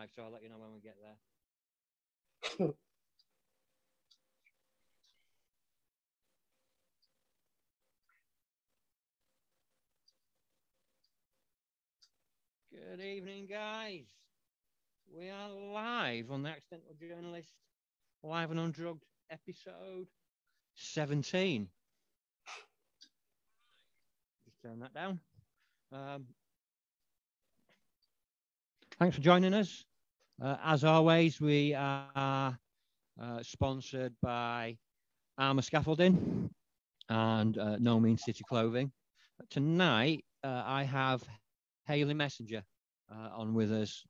live, so I'll let you know when we get there. Good evening, guys. We are live on the Accidental Journalist Live and Undrugged episode 17. Just turn that down. Um, thanks for joining us. Uh, as always, we are uh, sponsored by Armour Scaffolding and uh, No Mean City Clothing. Tonight, uh, I have Hayley Messenger uh, on with us.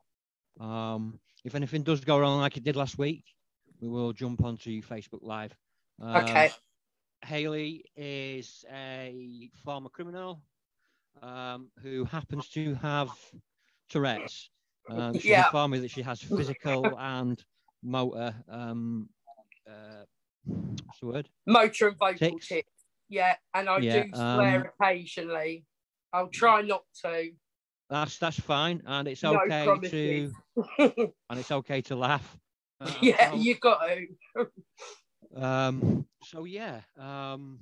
Um, if anything does go wrong like it did last week, we will jump onto Facebook Live. Um, okay. Hayley is a former criminal um, who happens to have Tourette's. Um, she's yeah. informed me that she has physical and motor. Um, uh, what's the word? Motor and vocal tics. tics. Yeah, and I yeah, do swear um, occasionally. I'll try not to. That's that's fine, and it's okay no to and it's okay to laugh. Uh, yeah, you got to. um. So yeah. Um.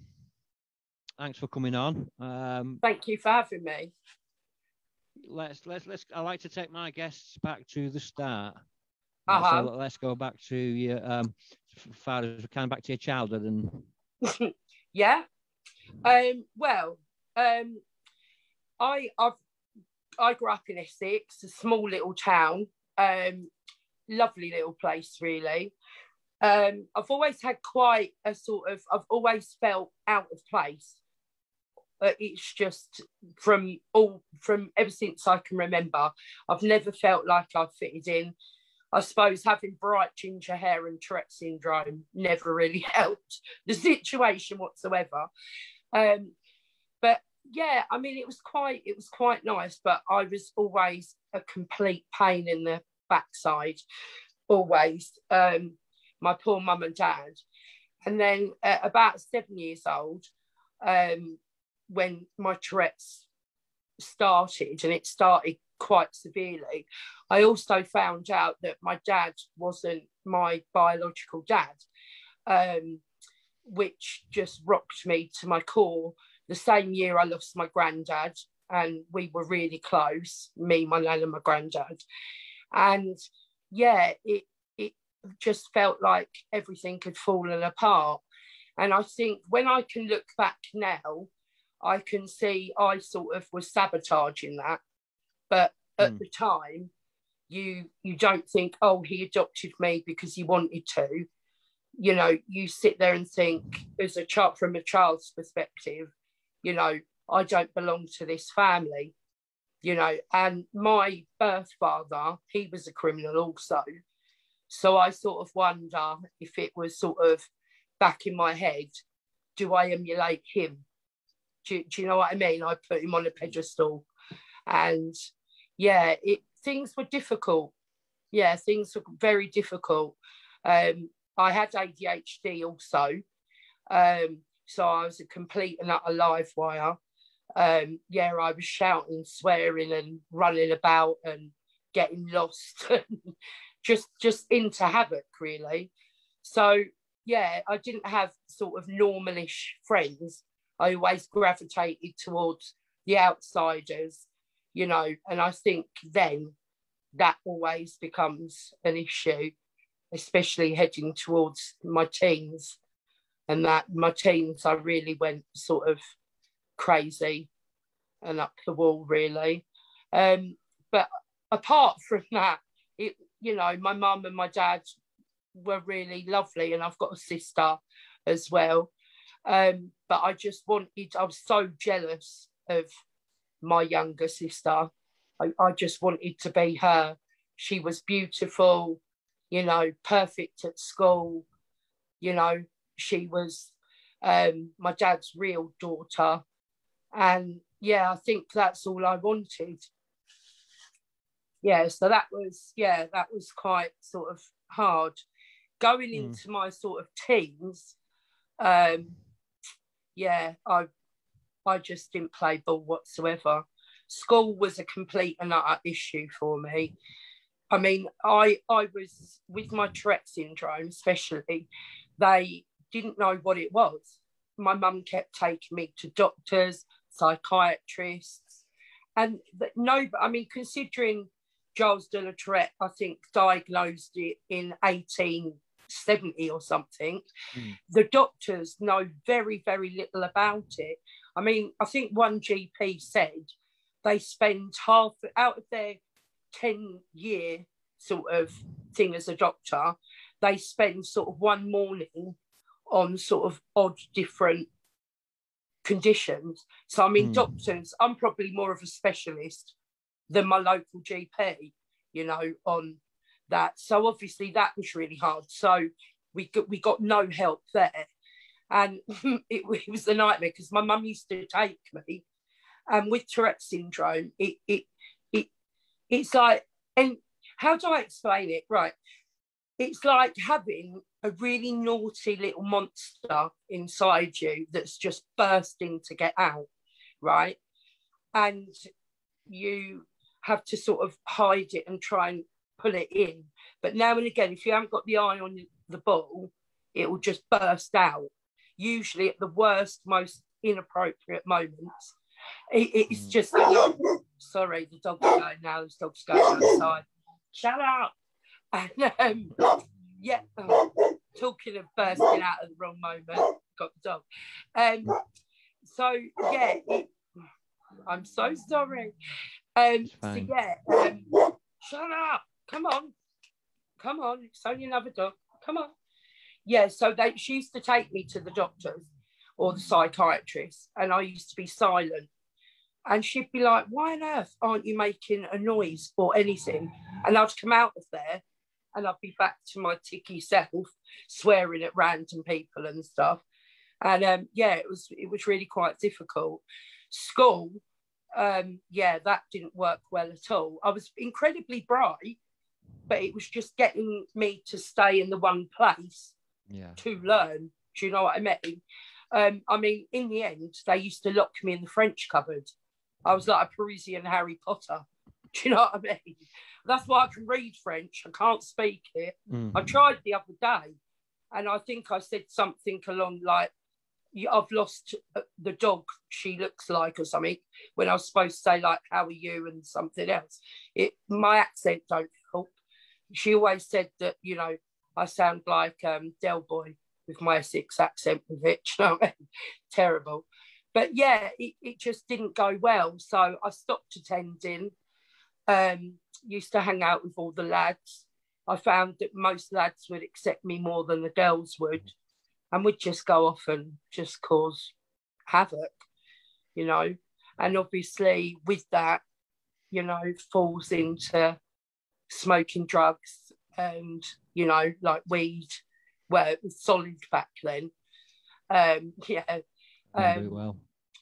Thanks for coming on. Um. Thank you for having me. Let's let's let's. I like to take my guests back to the start. Uh-huh. So let's go back to your um, far as we can back to your childhood and. yeah. Um. Well. Um. I I've I grew up in Essex, a small little town, um, lovely little place, really. Um, I've always had quite a sort of, I've always felt out of place. But it's just from all, from ever since I can remember, I've never felt like I've fitted in. I suppose having bright ginger hair and Tourette syndrome never really helped the situation whatsoever. Um, but yeah, I mean, it was quite it was quite nice, but I was always a complete pain in the backside, always. Um, my poor mum and dad, and then at about seven years old, um, when my Tourette's started, and it started quite severely, I also found out that my dad wasn't my biological dad, um, which just rocked me to my core the same year I lost my granddad, and we were really close, me, my nan, and my granddad. And yeah, it it just felt like everything had fallen apart. And I think when I can look back now, I can see I sort of was sabotaging that. But at mm. the time, you you don't think, oh, he adopted me because he wanted to. You know, you sit there and think, as a child from a child's perspective, you know, I don't belong to this family, you know. And my birth father, he was a criminal also. So I sort of wonder if it was sort of back in my head, do I emulate him? Do, do you know what I mean? I put him on a pedestal. And yeah, it things were difficult. Yeah, things were very difficult. Um, I had ADHD also. Um, so I was a complete and utter live wire. Um, yeah, I was shouting, swearing, and running about and getting lost, and just just into havoc really. So yeah, I didn't have sort of normalish friends. I always gravitated towards the outsiders, you know, and I think then that always becomes an issue, especially heading towards my teens and that my teens I really went sort of crazy and up the wall really. Um, but apart from that, it you know my mum and my dad were really lovely, and I've got a sister as well. Um, but I just wanted, I was so jealous of my younger sister. I, I just wanted to be her. She was beautiful, you know, perfect at school, you know, she was um, my dad's real daughter. And yeah, I think that's all I wanted. Yeah, so that was, yeah, that was quite sort of hard. Going mm. into my sort of teens, um, yeah, I I just didn't play ball whatsoever. School was a complete and utter issue for me. I mean, I I was with my Tourette syndrome, especially. They didn't know what it was. My mum kept taking me to doctors, psychiatrists, and no. I mean, considering Gilles de la Tourette, I think diagnosed it in 1870 or something. Mm. The doctors know very, very little about it. I mean, I think one GP said they spend half out of their 10 year sort of thing as a doctor, they spend sort of one morning on sort of odd different conditions. So I mean, mm. doctors, I'm probably more of a specialist than my local GP, you know, on that. So obviously that was really hard. So we got we got no help there. And it, it was a nightmare because my mum used to take me and with Tourette syndrome, it it it it's like and how do I explain it? Right. It's like having a really naughty little monster inside you that's just bursting to get out, right? And you have to sort of hide it and try and pull it in. But now and again, if you haven't got the eye on the ball, it will just burst out, usually at the worst, most inappropriate moments. It, it's mm. just sorry, the dog's going now. The dog's going outside. Shut up. And um, yeah, oh, talking of bursting out at the wrong moment, got the dog. Um, so yeah, it, I'm so sorry. Um, so yeah, um, shut up. Come on, come on. It's only another dog. Come on. Yeah. So they she used to take me to the doctors or the psychiatrist, and I used to be silent and she'd be like, Why on earth aren't you making a noise or anything? And I'd come out of there and I'd be back to my ticky self, swearing at random people and stuff. And um, yeah, it was it was really quite difficult. School, um, yeah, that didn't work well at all. I was incredibly bright, but it was just getting me to stay in the one place yeah. to learn. Do you know what I mean? Um, I mean, in the end, they used to lock me in the French cupboard I was like a Parisian Harry Potter. Do you know what I mean? That's why I can read French. I can't speak it. Mm. I tried the other day, and I think I said something along like, "I've lost uh, the dog she looks like" or something. When I was supposed to say like, "How are you?" and something else. It my accent don't. She always said that you know I sound like um, Del Boy with my Essex accent with it. You know, terrible but yeah, it, it just didn't go well. So I stopped attending. Um, used to hang out with all the lads. I found that most lads would accept me more than the girls would, and would just go off and just cause havoc, you know. And obviously, with that, you know, falls into smoking drugs and, you know, like weed, where it was solid back then. Um, yeah. Um, well.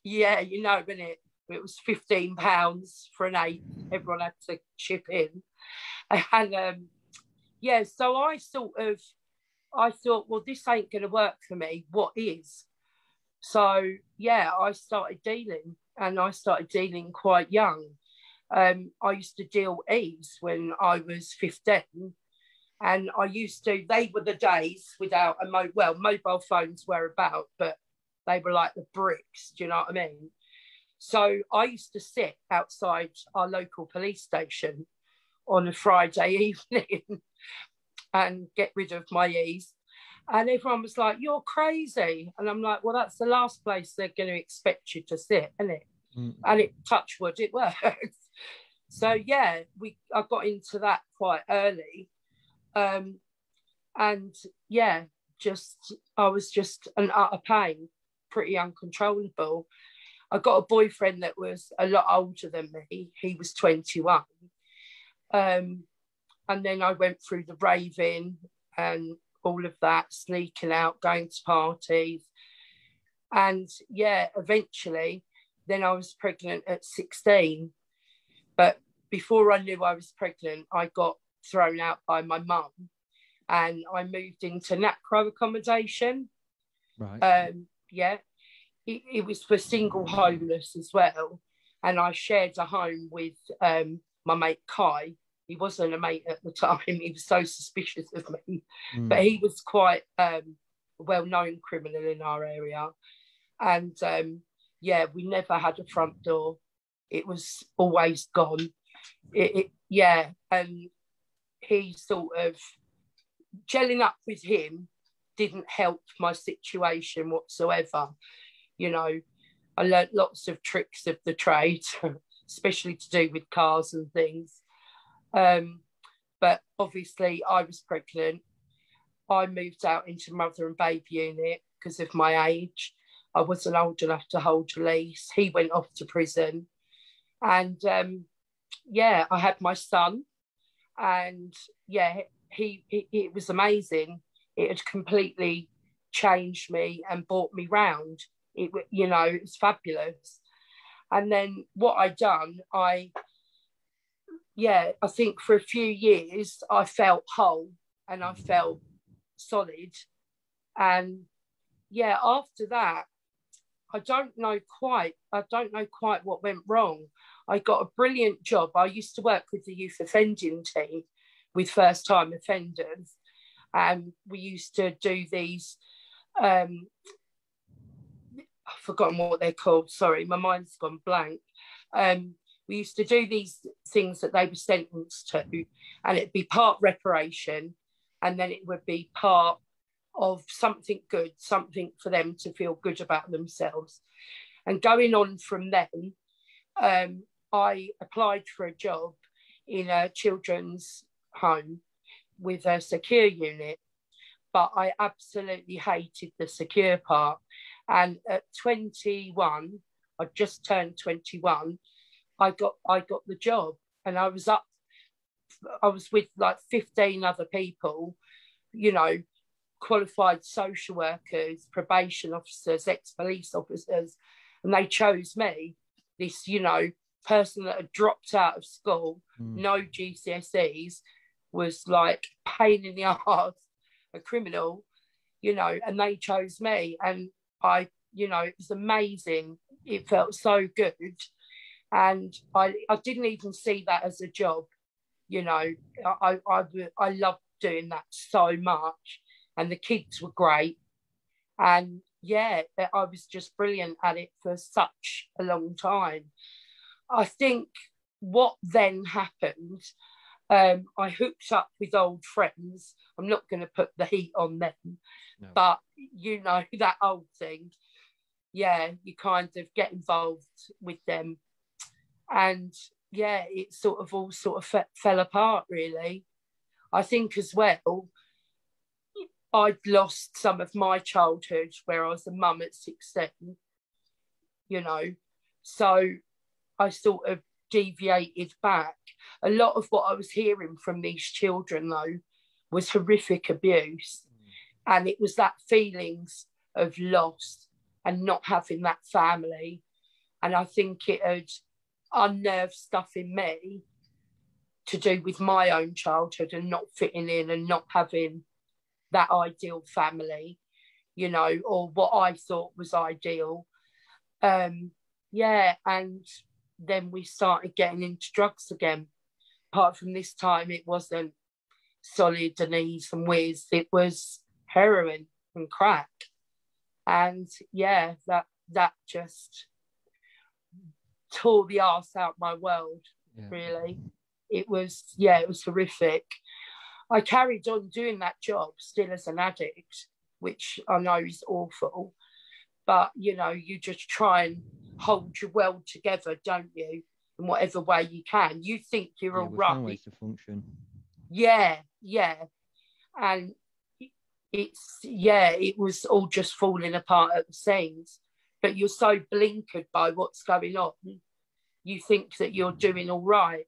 Yeah, you know, when it it was fifteen pounds for an eight, everyone had to chip in, and um, yeah, so I sort of I thought, well, this ain't going to work for me. What is? So yeah, I started dealing, and I started dealing quite young. Um, I used to deal E's when I was fifteen, and I used to. They were the days without a mo. Well, mobile phones were about, but they were like the bricks. Do you know what I mean? So I used to sit outside our local police station on a Friday evening and get rid of my E's. And everyone was like, You're crazy. And I'm like, Well, that's the last place they're going to expect you to sit, isn't it? Mm. And it touch wood, it works. So yeah, we I got into that quite early. Um, and yeah, just I was just an utter pain pretty uncontrollable. I got a boyfriend that was a lot older than me. He was 21. Um, and then I went through the raving and all of that, sneaking out, going to parties. And yeah, eventually, then I was pregnant at 16. But before I knew I was pregnant, I got thrown out by my mum and I moved into NACRO accommodation. Right. Um, yeah, it, it, was for single homeless as well. And I shared a home with um, my mate Kai, he wasn't a mate at the time. He was so suspicious of me, Mm. but he was quite um, a well-known criminal in our area, and um, yeah, we never had a front door. It was always gone. It, it yeah, and he sort of gelling up with him didn't help my situation whatsoever. You know, I learnt lots of tricks of the trade, especially to do with cars and things. Um, but obviously, I was pregnant. I moved out into mother and baby unit because of my age. I wasn't old enough to hold a lease. He went off to prison. And um, yeah, I had my son. And yeah, he, he it was amazing. It had completely changed me and brought me round. It you know, it was fabulous. And then what I done, I yeah, I think for a few years I felt whole and I felt solid. And yeah, after that, I don't know quite, I don't know quite what went wrong. I got a brilliant job. I used to work with the youth offending team with first time offenders. And we used to do these, um, I've forgotten what they're called. Sorry, my mind's gone blank. Um, we used to do these things that they were sentenced to, and it'd be part reparation, and then it would be part of something good, something for them to feel good about themselves. And going on from then, um, I applied for a job in a children's home with a secure unit, but I absolutely hated the secure part. And at 21, I just turned 21. I got I got the job, and I was up. I was with like 15 other people, you know, qualified social workers, probation officers, ex-police officers, and they chose me, this, you know, person that had dropped out of school, Mm. no GCSEs, was like pain in the ass, a criminal, you know, and they chose me. And I, you know, it was amazing. It felt so good. And I, I didn't even see that as a job, you know. I, I, I loved doing that so much. And the kids were great. And yeah, I was just brilliant at it for such a long time. I think what then happened, um, I hooked up with old friends. I'm not going to put the heat on them, No. but you know that old thing. Yeah, you kind of get involved with them, and yeah, it sort of all sort of fe- fell apart really. I think as well, I'd lost some of my childhood where I was a mum at 16, you know, so I sort of deviated back. A lot of what I was hearing from these children, though, was horrific abuse. Mm. And it was that feelings of loss and not having that family. And I think it had unnerved stuff in me to do with my own childhood and not fitting in and not having that ideal family, you know, or what I thought was ideal. Um, yeah, and then we started getting into drugs again. Apart from this time, it wasn't solid and E's and whiz, it was heroin and crack. And yeah, that that just tore the ass out my world, Yeah. really. It was, yeah, it was horrific. I carried on doing that job still as an addict, which I know is awful. But you know, you just try and hold your world together, don't you? In whatever way you can. You think you're Yeah, all right. no ways to function. Yeah, yeah. And it's yeah, it was all just falling apart at the seams. But you're so blinkered by what's going on. You think that you're doing all right.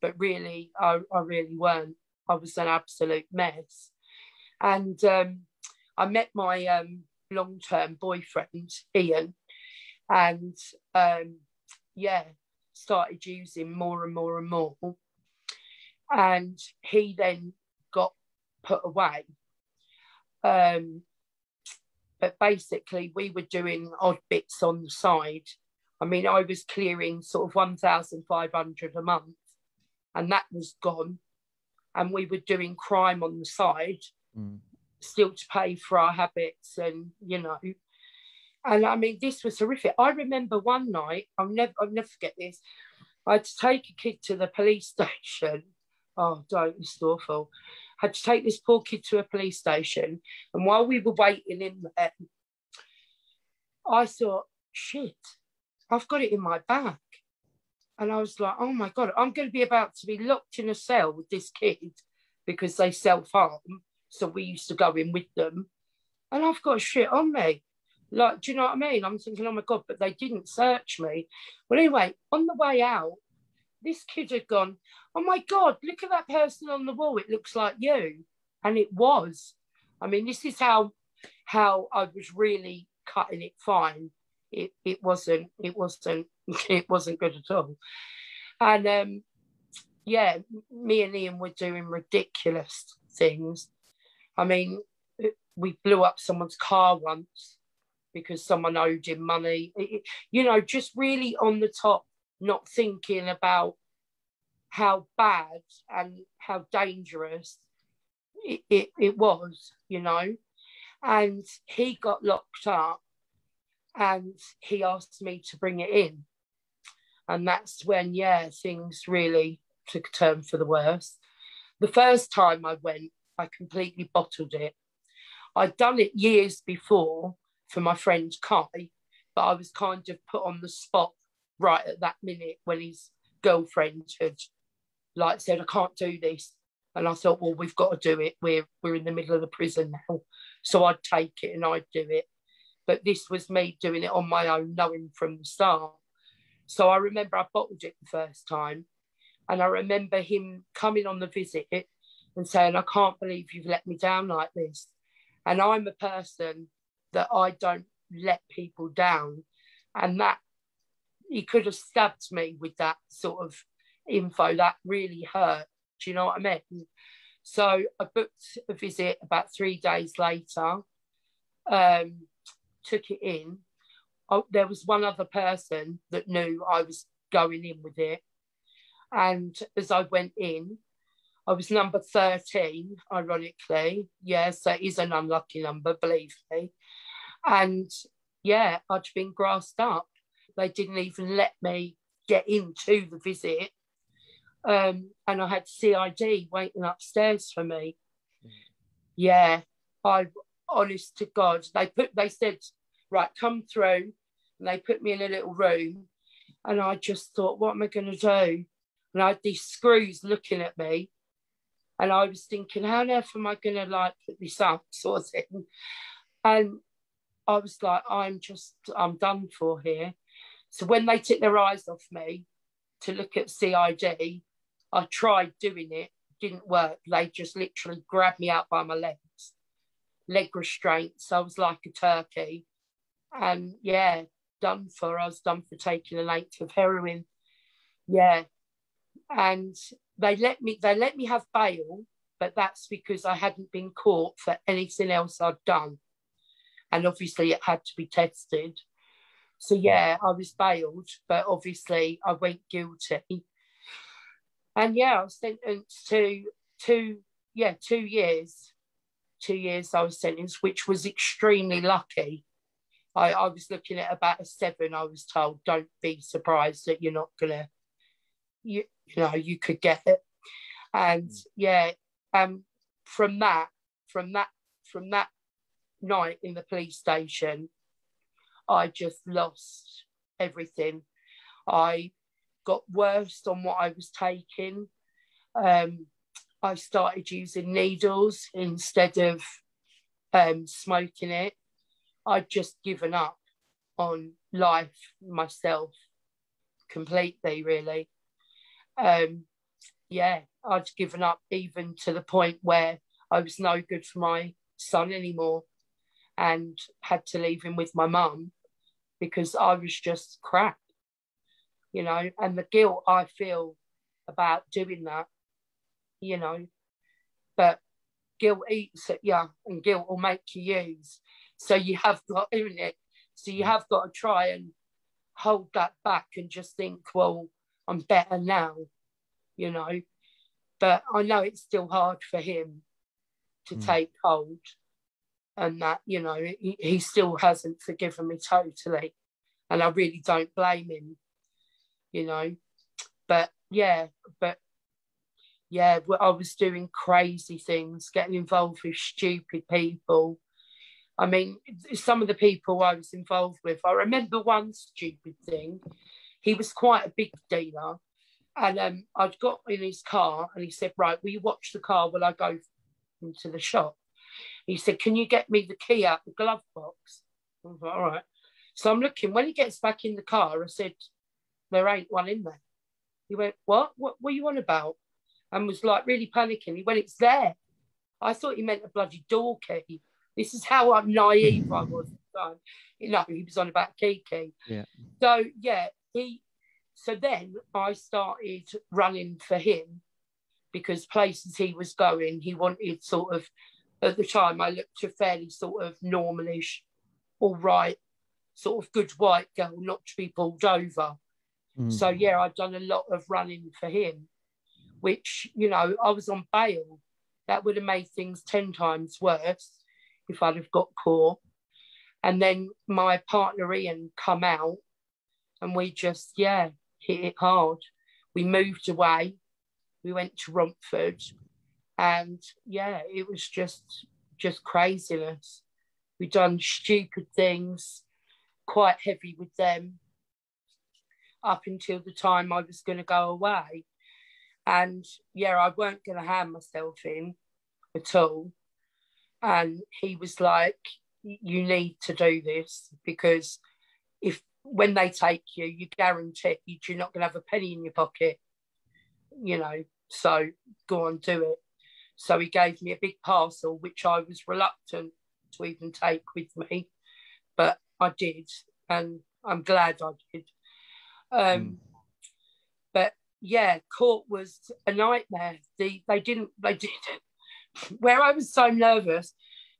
But really, I, I really weren't. I was an absolute mess. And um, I met my um, long term boyfriend, Ian, and um, yeah, started using more and more and more. And he then got put away. Um, but basically, we were doing odd bits on the side. I mean, I was clearing sort of 1,500 a month and that was gone. And we were doing crime on the side, Mm. still to pay for our habits, and you know. And I mean, this was horrific. I remember one night, I'll never, I'll never forget this. I had to take a kid to the police station. Oh, don't, it's awful. Had to take this poor kid to a police station. And while we were waiting in there, I thought, shit, I've got it in my bag. And I was like, oh my God, I'm going to be about to be locked in a cell with this kid because they self harm. So we used to go in with them. And I've got shit on me. Like, do you know what I mean? I'm thinking, oh my God, but they didn't search me. Well, anyway, on the way out, this kid had gone, oh my God, look at that person on the wall. It looks like you. And it was. I mean, this is how how I was really cutting it fine. It it wasn't, it wasn't, it wasn't good at all. And um, yeah, me and Ian were doing ridiculous things. I mean, we blew up someone's car once because someone owed him money. It- you know, just really on the top, not thinking about how bad and how dangerous it, it, it was, you know. And he got locked up and he asked me to bring it in. And that's when, yeah, things really took a turn for the worse. The first time I went, I completely bottled it. I'd done it years before for my friend Kai, but I was kind of put on the spot right at that minute when his girlfriend had like said, I can't do this. And I thought, well, we've got to do it. We're we're in the middle of the prison now. So I'd take it and I'd do it. But this was me doing it on my own, knowing from the start. So I remember I bottled it the first time. And I remember him coming on the visit and saying, I can't believe you've let me down like this. And I'm a person that I don't let people down. And that he could have stabbed me with that sort of info. That really hurt. Do you know what I mean? So I booked a visit about three days later, um, took it in. Oh, there was one other person that knew I was going in with it. And as I went in, I was number 13, ironically. Yes, that is an unlucky number, believe me. And yeah, I'd been grassed up. They didn't even let me get into the visit. Um, and I had CID waiting upstairs for me. Yeah, I honest to God, they put they said, right, come through. And they put me in a little room. And I just thought, what am I gonna do? And I had these screws looking at me. And I was thinking, how on earth am I gonna like put this up, sort of thing. And I was like, I'm just, I'm done for here. So when they took their eyes off me to look at CID, I tried doing it, didn't work. They just literally grabbed me out by my legs, leg restraints. I was like a turkey. And yeah, done for. I was done for taking an eighth of heroin. Yeah. And they let me they let me have bail, but that's because I hadn't been caught for anything else I'd done. And obviously it had to be tested. So yeah, I was bailed, but obviously I went guilty. And yeah, I was sentenced to two, yeah, two years. Two years I was sentenced, which was extremely lucky. I, I was looking at about a seven. I was told, don't be surprised that you're not gonna, you, you know, you could get it. And yeah, um, from that, from that, from that night in the police station, I just lost everything. I got worse on what I was taking. Um, I started using needles instead of um, smoking it. I'd just given up on life myself completely, really. Um, yeah, I'd given up even to the point where I was no good for my son anymore and had to leave him with my mum because I was just crap, you know, and the guilt I feel about doing that, you know, but guilt eats at you and guilt will make you use. So you have got, isn't it? So you have got to try and hold that back and just think, well, I'm better now. you know. But I know it's still hard for him to mm. take hold, and that you know he, he still hasn't forgiven me totally, and I really don't blame him, you know. But yeah, but yeah, I was doing crazy things, getting involved with stupid people. I mean, some of the people I was involved with, I remember one stupid thing. He was quite a big dealer. And um, I'd got in his car and he said, Right, will you watch the car while I go into the shop? He said, Can you get me the key out the glove box? I was like, All right. So I'm looking. When he gets back in the car, I said, There ain't one in there. He went, What? What were you on about? And was like really panicking. He went, It's there. I thought he meant a bloody door key. This is how naive I was at the time. You know, he was on about key key. Yeah. So yeah, he so then I started running for him because places he was going, he wanted sort of at the time I looked a fairly sort of normalish, all right, sort of good white girl, not to be pulled over. Mm. So yeah, I'd done a lot of running for him which, you know, I was on bail. That would have made things 10 times worse if I'd have got caught. And then my partner Ian come out and we just, yeah, hit it hard. We moved away. We went to Romford and yeah, it was just just craziness. We done stupid things, quite heavy with them, up until the time I was going to go away. And yeah, I weren't going to hand myself in at all. And he was like, You need to do this because if when they take you, you guarantee you're not going to have a penny in your pocket, you know. So go and do it. So he gave me a big parcel, which I was reluctant to even take with me, but I did, and I'm glad I did. Um, mm yeah, court was a nightmare. The, they didn't, they did Where I was so nervous,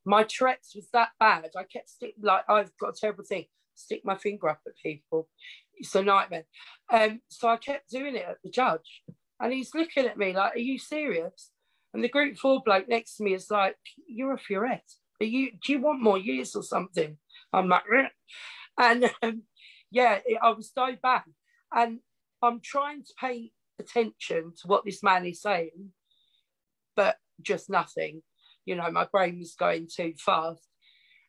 my Tourette's was that bad. I kept stick like I've got a terrible thing, stick my finger up at people. It's a nightmare. Um, so I kept doing it at the judge, and he's looking at me like, "Are you serious?" And the group four bloke next to me is like, "You're a furette. Are you? Do you want more years or something?" I'm like, Reh. and um, yeah, it, I was so bad. And I'm trying to pay attention to what this man is saying, but just nothing. You know, my brain was going too fast.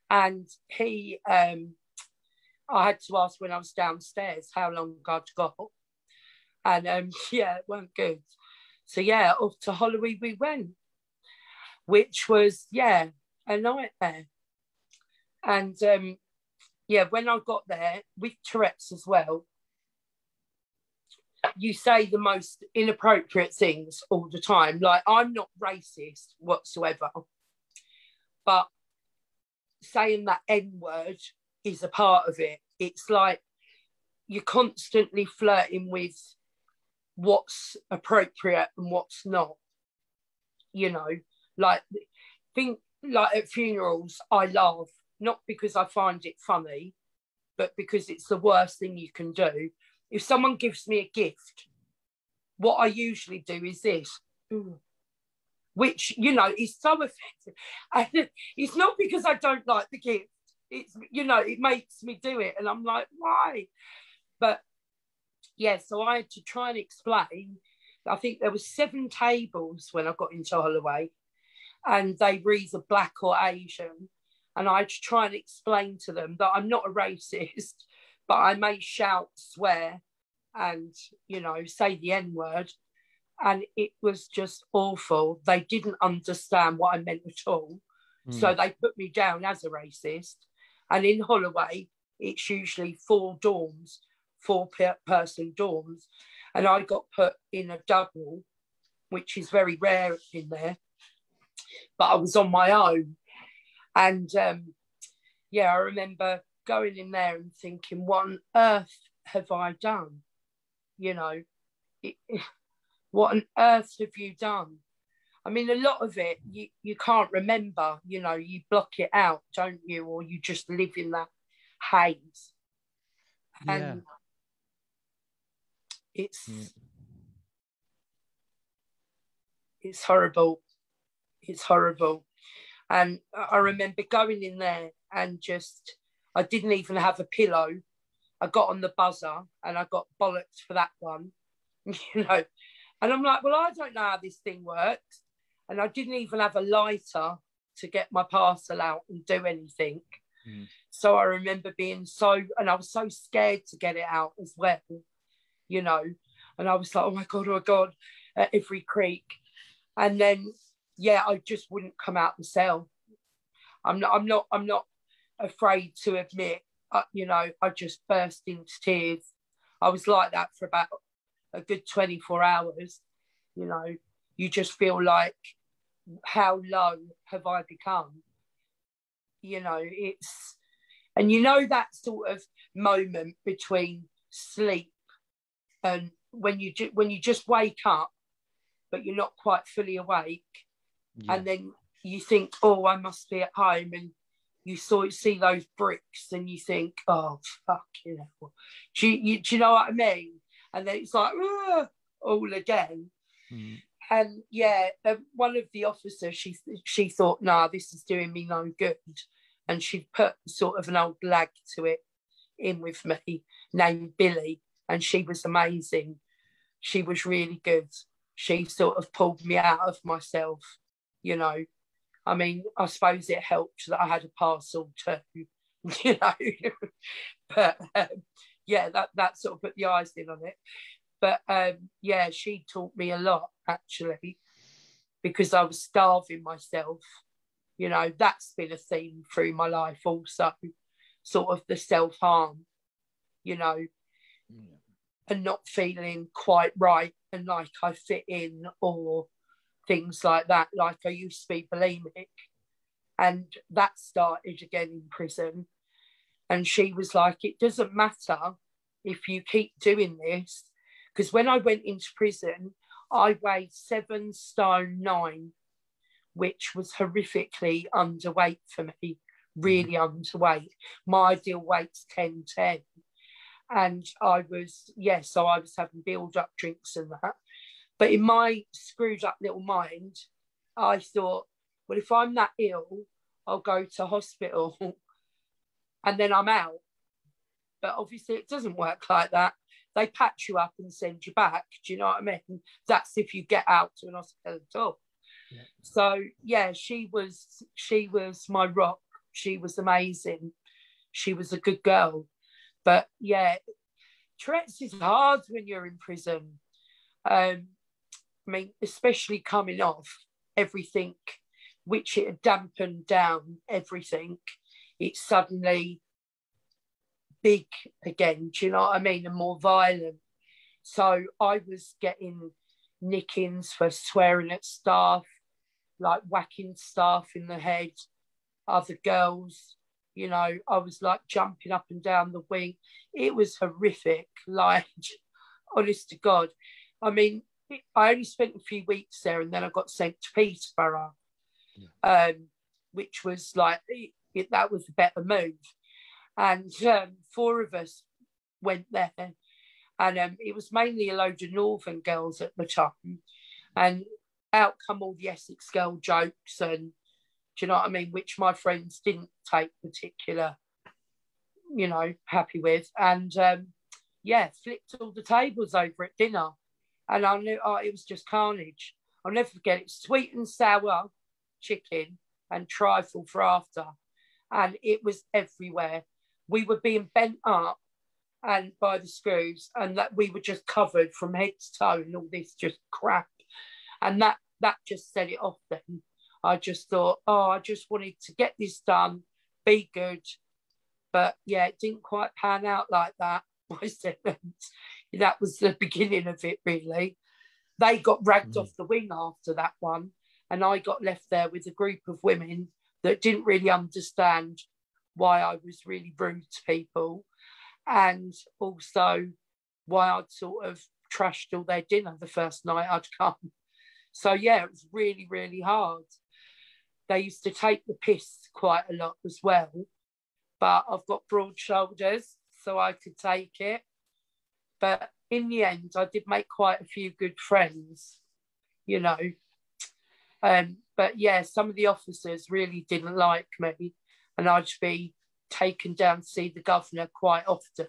And he, um, I had to ask when I was downstairs how long I'd got. And um, yeah, it weren't good. So yeah, off to Holloway we went, which was, yeah, a nightmare. And um, yeah, when I got there with Tourette's as well, you say the most inappropriate things all the time. Like, I'm not racist whatsoever, but saying that N word is a part of it. It's like you're constantly flirting with what's appropriate and what's not. You know, like, think like at funerals, I laugh, not because I find it funny, but because it's the worst thing you can do if someone gives me a gift, what I usually do is this, mm. which, you know, is so effective. And it's not because I don't like the gift. It's, you know, it makes me do it. And I'm like, why? But yeah, so I had to try and explain. I think there were seven tables when I got into Holloway and they were either black or Asian. And I had to try and explain to them that I'm not a racist but I may shout, swear, and you know, say the N word. And it was just awful. They didn't understand what I meant at all. Mm. So they put me down as a racist. And in Holloway, it's usually four dorms, four per person dorms. And I got put in a double, which is very rare in there. But I was on my own. And um, yeah, I remember going in there and thinking, what on earth have I done? You know, it, what on earth have you done? I mean, a lot of it you, you can't remember, you know, you block it out, don't you? Or you just live in that haze. And yeah. it's, mm. it's horrible. It's horrible. And I remember going in there and just, I didn't even have a pillow. I got on the buzzer and I got bollocks for that one, you know. And I'm like, well, I don't know how this thing works. And I didn't even have a lighter to get my parcel out and do anything. Mm. So I remember being so, and I was so scared to get it out as well, you know. And I was like, oh my God, oh my God, at every creak. And then, yeah, I just wouldn't come out the cell. I'm not, I'm not, I'm not afraid to admit, uh, you know, I just burst into tears. I was like that for about a good 24 hours. You know, you just feel like, how low have I become? You know, it's, and you know that sort of moment between sleep and when you ju- when you just wake up, but you're not quite fully awake, yeah. and then you think, oh, I must be at home, and you saw see those bricks, and you think, oh, fuck, you know, do you, you, do you know what I mean? And then it's like, all again. Mm. And yeah, one of the officers, she she thought, nah, this is doing me no good, and she put sort of an old lag to it in with me named Billy, and she was amazing. She was really good. She sort of pulled me out of myself, you know. I mean, I suppose it helped that I had a parcel too, you know. but um, yeah, that that sort of put the icing on it. But um, yeah, she taught me a lot actually, because I was starving myself. You know, that's been a theme through my life also, sort of the self harm. You know, yeah and not feeling quite right and like I fit in or things like that. Like I used to be bulimic. And that started again in prison. And she was like, it doesn't matter if you keep doing this. Because when I went into prison, I weighed seven stone nine, which was horrifically underweight for me, really underweight. My ideal weight's 10 10 and I was, yes, yeah, so I was having build up drinks and that. But in my screwed up little mind, I thought, well, if I'm that ill, I'll go to hospital and then I'm out. But obviously, it doesn't work like that. They patch you up and send you back. Do you know what I mean? That's if you get out to an hospital at all. Yeah. So yeah, she was she was my rock. She was amazing. She was a good girl. But yeah, Tourette's is hard when you're in prison. Um, I mean, especially coming off everything, which it had dampened down everything. It's suddenly big again. Do you know what I mean? And more violent. So I was getting nickings for swearing at staff, like whacking staff in the head, other girls you know, I was like jumping up and down the wing. It was horrific, like, honest to God. I mean, I only spent a few weeks there and then I got sent to Peterborough, yeah. um, which was like, it, that was a better move. And um, four of us went there. And um, it was mainly a load of Northern girls at the time. And out come all the Essex girl jokes and do you know what I mean? Which my friends didn't take particular, you know, happy with. And um, yeah, flipped all the tables over at dinner. And I knew oh, it was just carnage. I'll never forget it. Sweet and sour chicken and trifle for after. And it was everywhere. We were being bent up and by the screws, and that we were just covered from head to toe and all this just crap. And that that just set it off then. I just thought, oh, I just wanted to get this done, be good. But yeah, it didn't quite pan out like that. My sentence. That was the beginning of it, really. They got ragged mm. off the wing after that one, and I got left there with a group of women that didn't really understand why I was really rude to people, and also why I'd sort of trashed all their dinner the first night I'd come. So yeah, it was really, really hard. They used to take the piss quite a lot as well, but I've got broad shoulders, so I could take it. But in the end, I did make quite a few good friends, you know. Um, but yeah, some of the officers really didn't like me, and I'd be taken down to see the governor quite often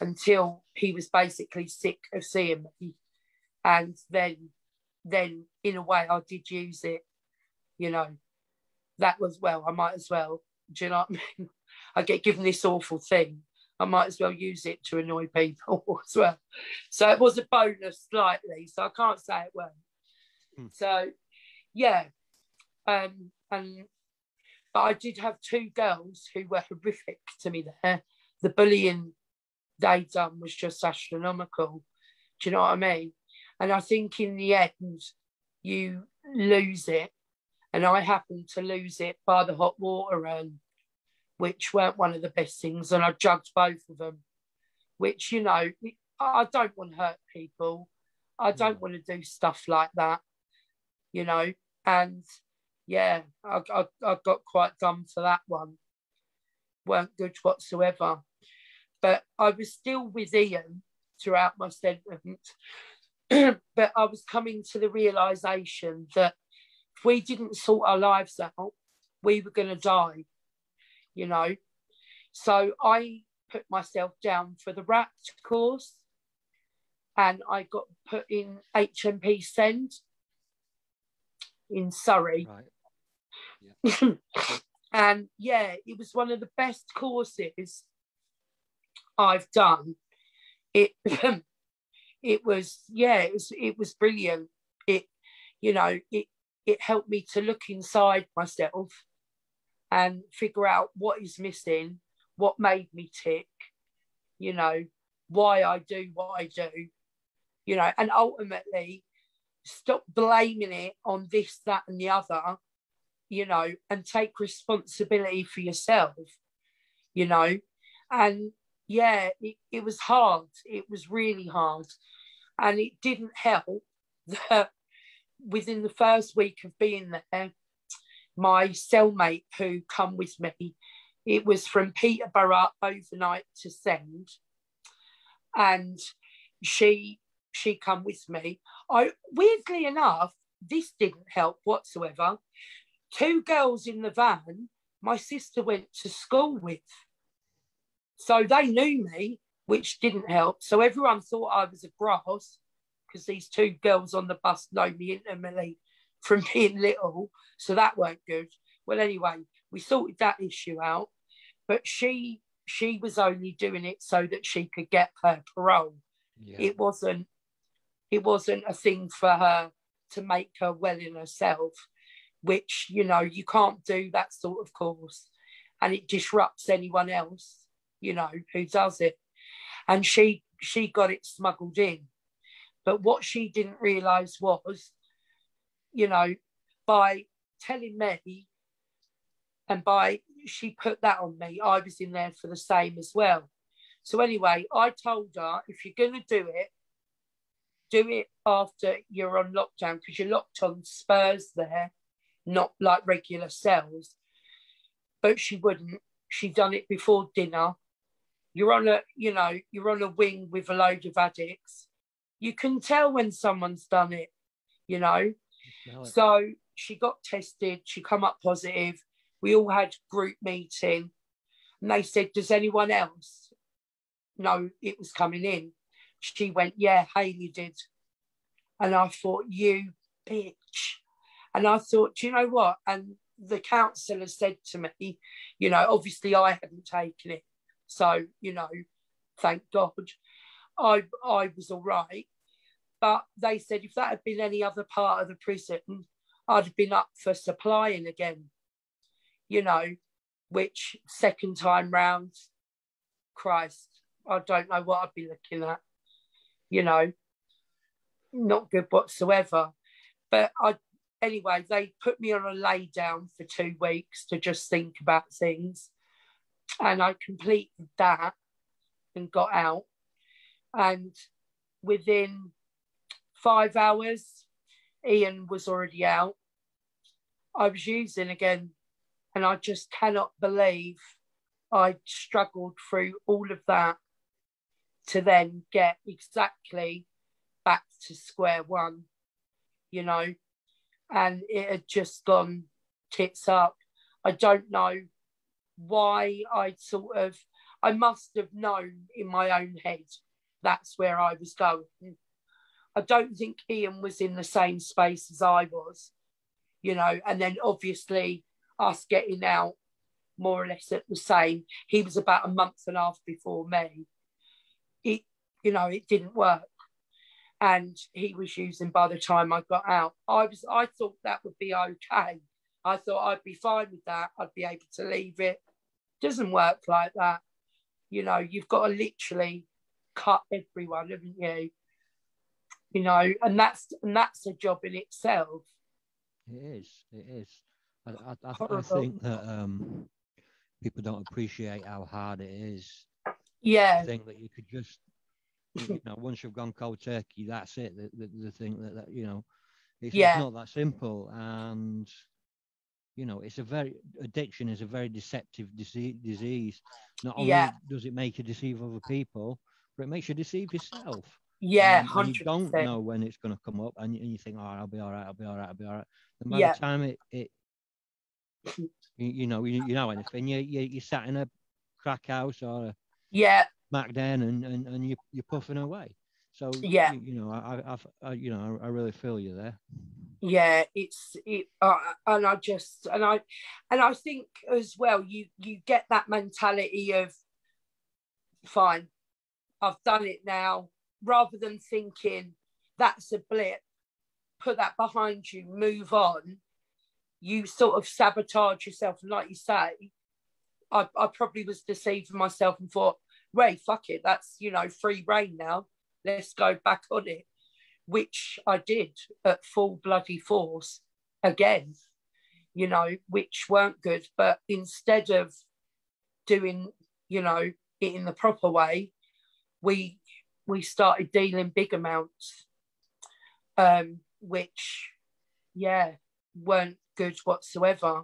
until he was basically sick of seeing me. And then, then in a way, I did use it. You know, that was well. I might as well. Do you know what I mean? I get given this awful thing. I might as well use it to annoy people as well. So it was a bonus slightly. So I can't say it weren't. Hmm. So yeah. Um, and but I did have two girls who were horrific to me there. The bullying they done was just astronomical. Do you know what I mean? And I think in the end, you lose it. And I happened to lose it by the hot water run, which weren't one of the best things. And I jugged both of them, which, you know, I don't want to hurt people. I don't mm. want to do stuff like that, you know. And yeah, I, I, I got quite dumb for that one. weren't good whatsoever. But I was still with Ian throughout my sentence. but I was coming to the realization that if we didn't sort our lives out, we were going to die, you know. So I put myself down for the RAPT course and I got put in HMP Send in Surrey. Right. Yeah. and yeah, it was one of the best courses I've done. It it was yeah, it was it was brilliant. It you know it it helped me to look inside myself and figure out what is missing, what made me tick, you know, why I do what I do, you know, and ultimately stop blaming it on this, that, and the other, you know, and take responsibility for yourself, you know. And yeah, it, it was hard. It was really hard. And it didn't help that within the first week of being there, my cellmate who come with me, it was from Peterborough overnight to Send. And she she come with me. I weirdly enough, this didn't help whatsoever. Two girls in the van, my sister went to school with. So they knew me, which didn't help. So everyone thought I was a grass because these two girls on the bus know me intimately from being little. So that weren't good. Well, anyway, we sorted that issue out. But she she was only doing it so that she could get her parole. Yeah. It wasn't it wasn't a thing for her to make her well in herself, which you know you can't do that sort of course, and it disrupts anyone else you know, who does it. And she she got it smuggled in. But what she didn't realise was, you know, by telling me and by she put that on me, I was in there for the same as well. So anyway, I told her if you're gonna do it, do it after you're on lockdown because you're locked on spurs there, not like regular cells. But she wouldn't. She'd done it before dinner you're on a you know you're on a wing with a load of addicts you can tell when someone's done it you know so she got tested she come up positive. We all had group meeting. And they said does anyone else know it was coming in? She went yeah hayley did. And i thought you bitch. And i thought you know what? And the counsellor said to me you know obviously i hadn't taken it. So, you know, thank God. I, I was all right. But they said if that had been any other part of the prison, I'd have been up for supplying again, you know, which second time round, Christ, I don't know what I'd be looking at, you know, not good whatsoever. But I, anyway, they put me on a lay down for two weeks to just think about things and I completed that and got out. And within five hours, Ian was already out. I was using again, and I just cannot believe I struggled through all of that to then get exactly back to square one, you know. and it had just gone tits up. I don't know why I'd sort of, I must have known in my own head that's where I was going. I don't think Ian was in the same space as I was, you know, and then obviously us getting out more or less at the same. He was about a month and a half before me. It, you know, it didn't work. And he was using by the time I got out. I was I thought that would be okay. I thought I'd be fine with that. I'd be able to leave it. Doesn't work like that. You know, you've got to literally cut everyone, haven't you? You know, and that's and that's a job in itself. It is. It is. I, I, I, think that um, people don't appreciate how hard it is. Yeah. I think that you could just, you know, once you've gone cold turkey, that's it. The, the, the thing that, that, you know, it's, yeah. it's not that simple. And, you know, it's a very, addiction is a very deceptive disease. Not only yeah. does it make you deceive other people, but it makes you deceive yourself. Yeah, and you don't know when it's going to come up, and, and you think, "Oh, I'll be all right. I'll be all right. I'll be all right." And by yeah. the time it, it you, you know, you, you know anything, you, you you sat in a crack house or a yeah Mac Den and, and, and you you're puffing away. So yeah, you, you know, I, I've, I, you know, I, I really feel you there. Yeah, it's it, uh, and I just and I and I think as well, you you get that mentality of fine, I've done it now, rather than thinking that's a blip, put that behind you, move on you sort of sabotage yourself. And like you say, I, I probably was deceiving myself and thought, Ray, fuck it, that's, you know, free reign now. Let's go back on it, which I did at full bloody force again, you know, which weren't good. But instead of doing, you know, it in the proper way, we we started dealing big amounts, um, which, yeah, weren't good whatsoever.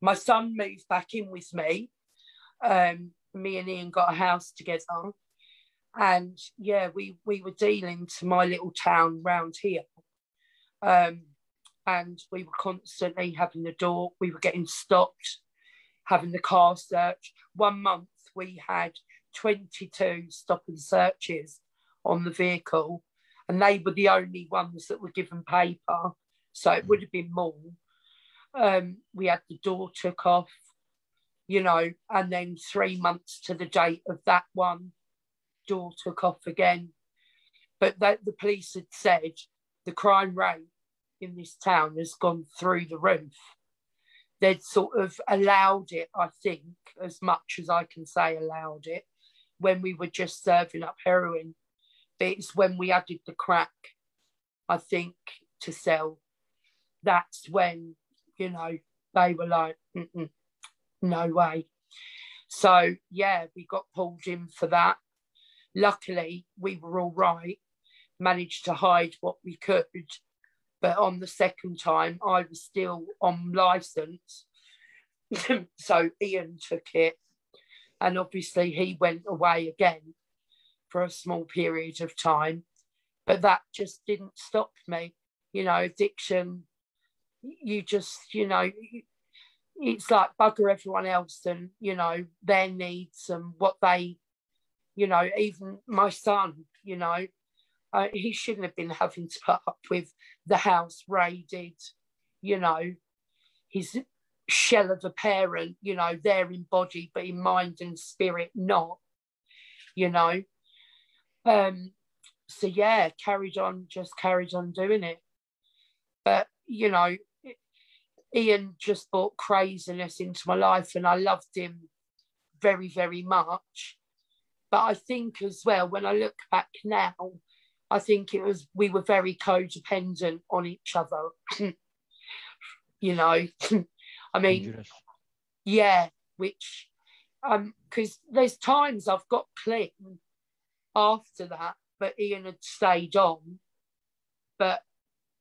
My son moved back in with me. Um, me and Ian got a house together, and yeah, we we were dealing to my little town round here. Um, and we were constantly having the door. We were getting stopped, having the car searched. One month we had 22 stop and searches on the vehicle, and they were the only ones that were given paper. So it would have been more. Um, we had the door took off, you know, and then three months to the date of that one, door took off again. But that the police had said the crime rate in this town has gone through the roof. They'd sort of allowed it, I think, as much as I can say allowed it, when we were just serving up heroin. It's when we added the crack, I think, to sell. That's when you know, they were like, no way. So, yeah, we got pulled in for that. Luckily, we were all right, managed to hide what we could. But on the second time, I was still on license. so Ian took it. And obviously, he went away again for a small period of time. But that just didn't stop me. You know, addiction you just, you know, it's like bugger everyone else and, you know, their needs and what they, you know, even my son, you know, uh, he shouldn't have been having to put up with the house raided, you know, his shell of a parent, you know, there in body, but in mind and spirit not, you know. Um, so yeah, carried on, just carried on doing it. But, you know, Ian just brought craziness into my life and I loved him very, very much. But I think as well, when I look back now, I think it was we were very codependent on each other. you know, I mean, Dangerous. yeah, which um because there's times I've got clean after that, but Ian had stayed on. But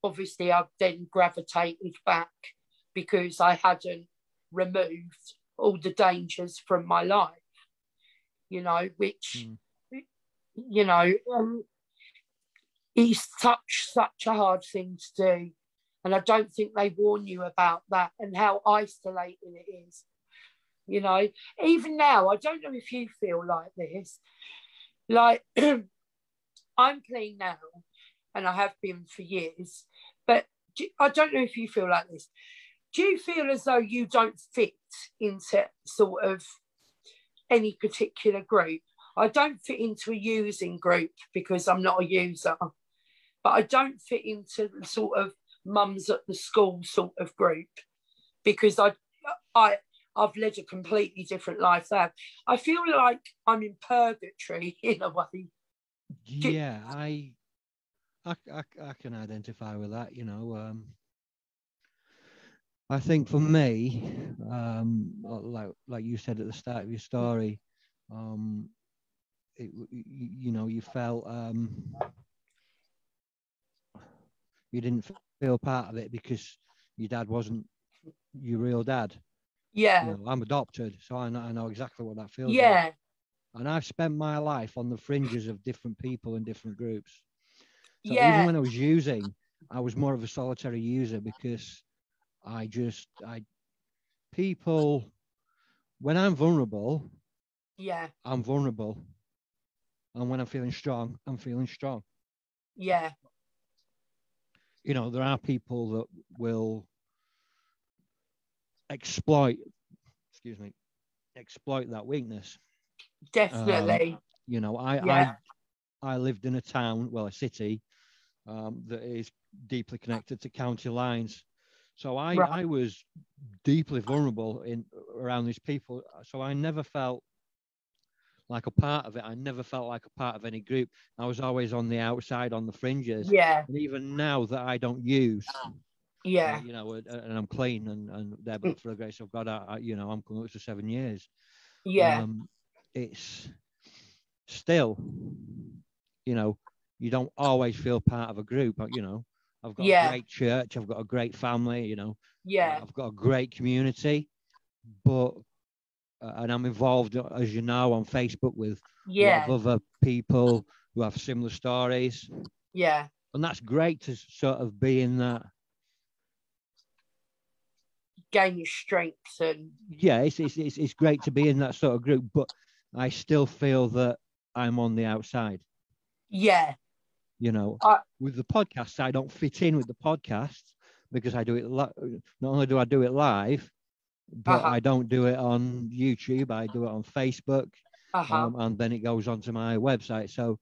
obviously I've then gravitated back because I hadn't removed all the dangers from my life, you know, which, mm. you know, um, is such, such a hard thing to do. And I don't think they warn you about that and how isolating it is. You know, even now, I don't know if you feel like this. Like, I'm clean now, and I have been for years, but I don't know if you feel like this. Do you feel as though you don't fit into sort of any particular group? I don't fit into a using group because I'm not a user, but I don't fit into the sort of mums at the school sort of group because I, I, I've led a completely different life there. I feel like I'm in purgatory in a way. Yeah, I, I, I, I can identify with that. You know, um, I think for me, um, like like you said at the start of your story, um, it, you know, you felt um, you didn't feel part of it because your dad wasn't your real dad. Yeah. You know, I'm adopted, so I know, I know exactly what that feels like. yeah. like. And I've spent my life on the fringes of different people and different groups. So yeah. even when I was using, I was more of a solitary user because I just I people when I'm vulnerable, yeah, I'm vulnerable. And when I'm feeling strong, I'm feeling strong. Yeah. You know, there are people that will exploit, excuse me, exploit that weakness. Definitely. Um, you know, I, yeah. I I lived in a town, well, a city, um, that is deeply connected to county lines. So I, right. I was deeply vulnerable in around these people. So I never felt like a part of it. I never felt like a part of any group. I was always on the outside, on the fringes. Yeah. And even now that I don't use, yeah, uh, you know, and I'm clean and and there, but for the grace of God, I, I, you know, I'm coming up to seven years. Yeah. Um, it's still, you know, you don't always feel part of a group. but You know, I've got yeah. a great church. I've got a great family. You know. Yeah. I've got a great community, but uh, and I'm involved, as you know, on Facebook with yeah. a lot of other people who have similar stories. Yeah. And that's great to sort of be in that. Gain your strengths and. Yeah, it's, it's, it's, it's great to be in that sort of group, but I still feel that I'm on the outside. Yeah. You know, I, with the podcast, I don't fit in with the podcast because I do it. Li- not only do I do it live, but uh-huh. I don't do it on YouTube. I do it on Facebook, uh-huh. um, and then it goes onto my website. So,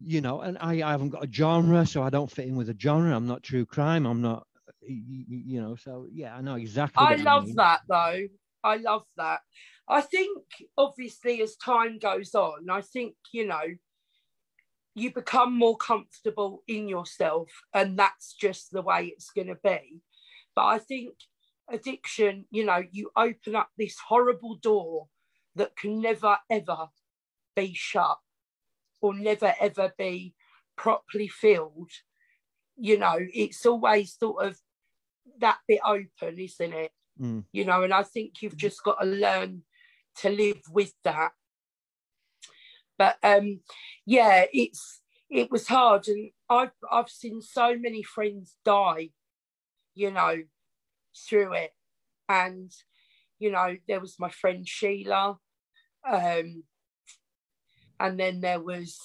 you know, and I, I haven't got a genre, so I don't fit in with a genre. I'm not true crime. I'm not, you, you know. So yeah, I know exactly. I love that though. I love that. I think obviously as time goes on, I think you know you become more comfortable in yourself and that's just the way it's going to be but i think addiction, you know, you open up this horrible door that can never ever be shut or never ever be properly filled. You know, it's always sort of that bit open, isn't it? Mm. You know, and I think you've just got to learn to live with that. But um, yeah, it's it was hard, and I've I've seen so many friends die, you know, through it. And, you know, there was my friend Sheila. Um, and then there was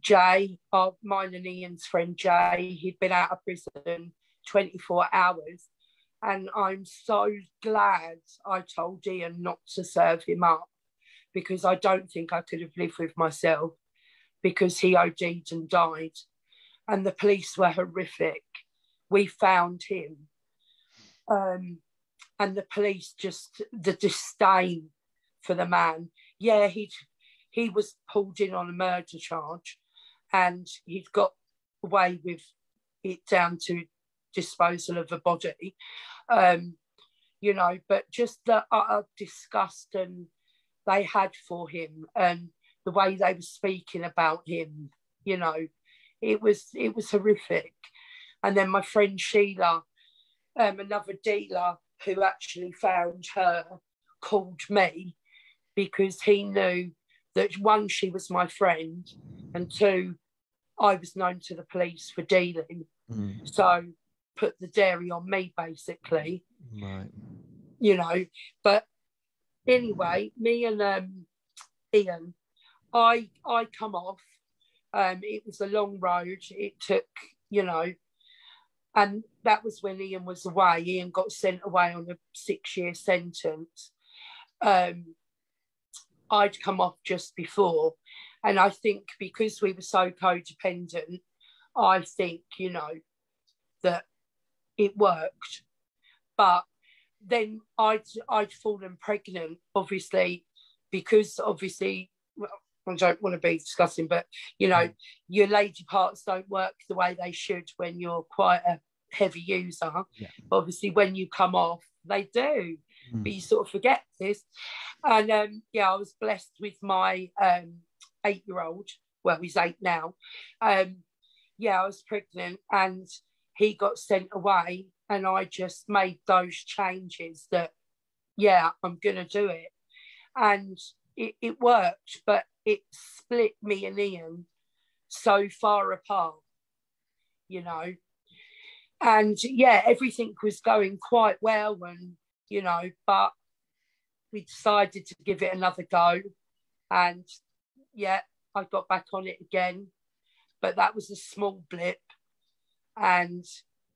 Jay, our, mine and Ian's friend Jay. He'd been out of prison 24 hours. And I'm so glad I told Ian not to serve him up because I don't think I could have lived with myself because he OD'd and died. And the police were horrific. We found him um, and the police just the disdain for the man. Yeah, he he was pulled in on a murder charge, and he'd got away with it down to disposal of a body. Um, you know, but just the utter disgust and they had for him and the way they were speaking about him, you know, it was it was horrific. And then my friend Sheila, um, another dealer who actually found her, called me because he knew that one, she was my friend, and two, I was known to the police for dealing. Mm. So put the dairy on me basically. Right. You know, but anyway, me and um, Ian, I I come off. Um, it was a long road. It took, you know, and that was when Ian was away. Ian got sent away on a six-year sentence. Um, I'd come off just before, and I think because we were so codependent, I think you know that it worked. But then I'd I'd fallen pregnant, obviously, because obviously well, I don't want to be discussing, but you know, mm. your lady parts don't work the way they should when you're quite a heavy user. Yeah. Obviously, when you come off, they do. Mm. But you sort of forget this. And um, yeah, I was blessed with my um, eight year old. Well, he's eight now. Um, yeah, I was pregnant and he got sent away. And I just made those changes that, yeah, I'm going to do it. And it, it worked, but it split me and Ian so far apart, you know. And yeah, everything was going quite well, and you know, but we decided to give it another go. And yeah, I got back on it again, but that was a small blip. And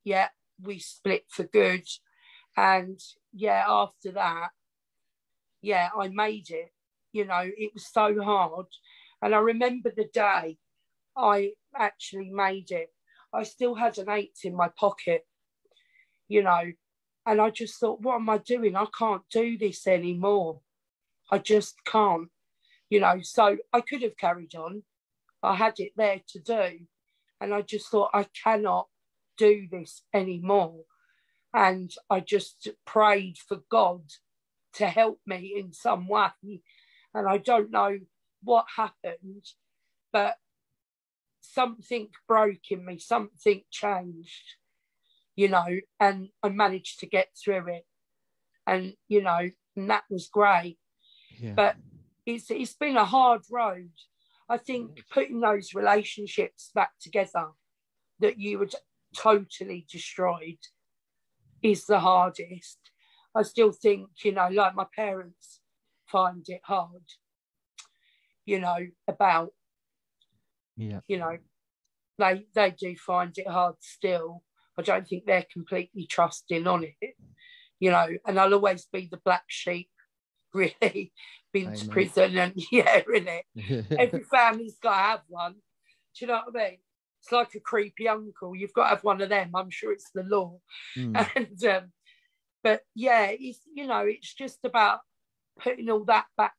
yeah, we split for good. And yeah, after that, yeah, I made it you know, it was so hard. And I remember the day I actually made it. I still had an eight in my pocket, you know, and I just thought, what am I doing? I can't do this anymore. I just can't, you know. So I could have carried on. I had it there to do. And I just thought, I cannot do this anymore. And I just prayed for God to help me in some way and I don't know what happened, but something broke in me, something changed, you know, and I managed to get through it. And, you know, and that was great. Yeah. But it's it's been a hard road. I think mm. putting those relationships back together that you were totally destroyed is the hardest. I still think, you know, like my parents, find it hard, you know, about, yeah, you know, they they do find it hard still. I don't think they're completely trusting on it, you know, and I'll always be the black sheep, really, been to prison and yeah, really. Every family's got to have one. Do you know what I mean? It's like a creepy uncle. You've got to have one of them. I'm sure it's the law. Mm. And um, but yeah, it's you know, it's just about putting all that back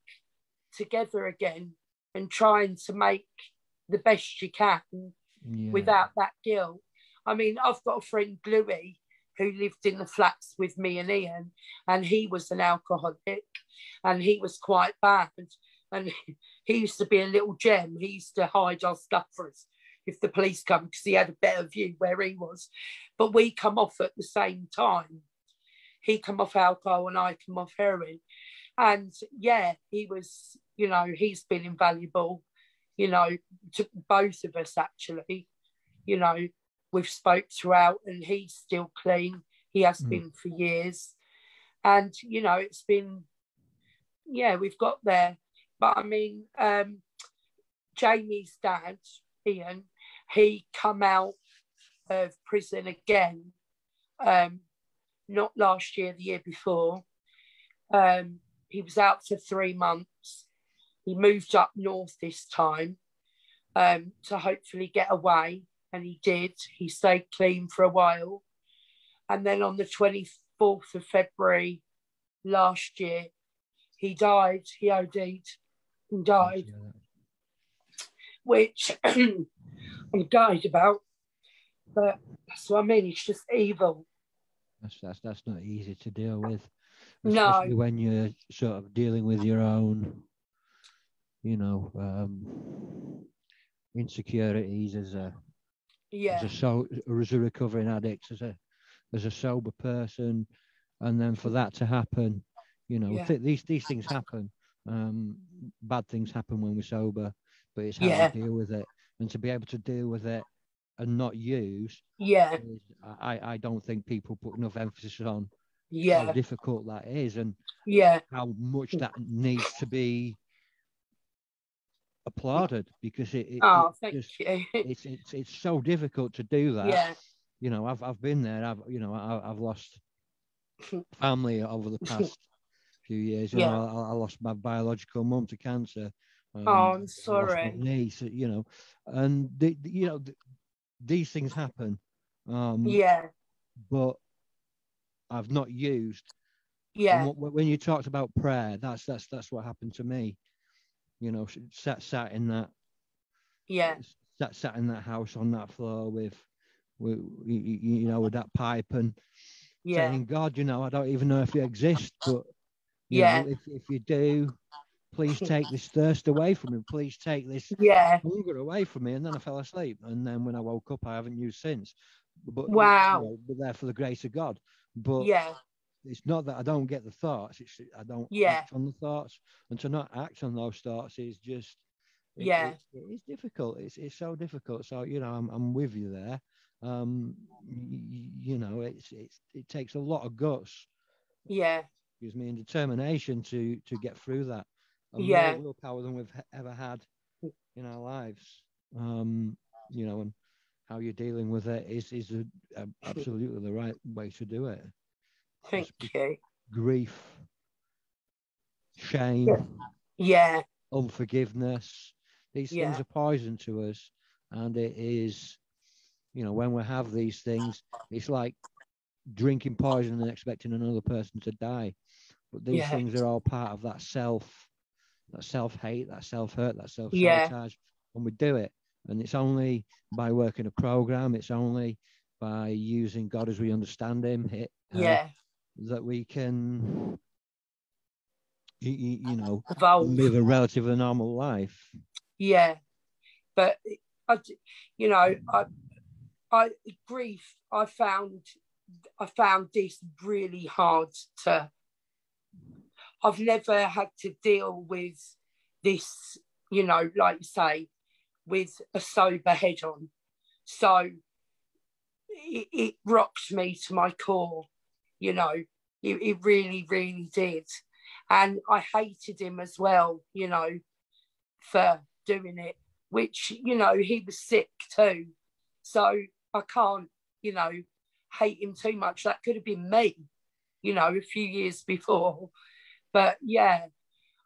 together again and trying to make the best you can yeah. without that guilt. I mean, I've got a friend, Louis, who lived in the flats with me and Ian, and he was an alcoholic and he was quite bad. And he used to be a little gem. He used to hide our stuff for us if the police come because he had a better view where he was. But we come off at the same time. He come off alcohol and I come off heroin and yeah he was you know he's been invaluable you know to both of us actually you know we've spoke throughout and he's still clean. He has mm. been for years. And you know it's been yeah we've got there. But i mean um jamie's dad ian he come out of prison again um not last year the year before. Um he was out for three months. He moved up north this time um, to hopefully get away, and he did. He stayed clean for a while. And then on the 24th of February last year, he died. He OD'd and died, which I'm gutted about. But that's what I mean. It's just evil. That's, that's, that's not easy to deal with especially no. when you're sort of dealing with your own, you know, um, insecurities as a yeah as a so as a recovering addict, as a as a sober person, and then for that to happen, you know, yeah. th- these these things happen. Um, bad things happen when we're sober, but it's how yeah. we deal with it, and to be able to deal with it and not use, Yeah. is, I, I don't think people put enough emphasis on Yeah, how difficult that is and Yeah. how much that needs to be applauded because it, it, Oh, it's just- it's it's it's so difficult to do that. yeah. You know, I've I've been there. I've you know I, I've lost family over the past few years. You Yeah. know, I, I lost my biological mum to cancer. Um, Oh, I'm sorry. niece, you know, and the, the- you know th- these things happen. Um, Yeah. but I've not used. Yeah. wh- when you talked about prayer, that's that's that's what happened to me. You know, sat sat in that Yeah. sat sat in that house on that floor with, with you, you know, with that pipe and Yeah. saying, God, you know, I don't even know if you exist, but Yeah. know, if if you do, please take this thirst away from me. Please take this Yeah. hunger away from me. And then I fell asleep. And then when I woke up, I haven't used since. But Wow. you know, but there for the grace of God. But Yeah. It's not that I don't get the thoughts. It's I don't Yeah. act on the thoughts, and to not act on those thoughts is just it- Yeah. It's, it's difficult. It's it's so difficult. So you know, I'm I'm with you there. Um, y- you know, it's it's it takes a lot of guts, Yeah. gives me, and determination to to get through that. And Yeah. more willpower than we've ever had in our lives. Um, you know, and how you're dealing with it is is a, a, absolutely the right way to do it. Thank you. grief, shame, Yeah. Yeah. unforgiveness. These things are poison to us. And it is, you know, when we have these things, it's like drinking poison and expecting another person to die. But these Yeah. things are all part of that self, that self hate, that self hurt, that self Yeah. sabotage. And we do it. And it's only by working a program, it's only by using God as we understand Him, it, uh, Yeah. That we can, you, you know, Evolve. live a relatively normal life. Yeah. But I, you know, I, I grief. I found, I found this really hard to. I've never had to deal with this, you know, like you say, with a sober head on. So it, it rocked me to my core, you know, it, it really, really did. And I hated him as well, you know, for doing it, which, you know, he was sick too. So I can't, you know, hate him too much. That could have been me, you know, a few years before. But yeah,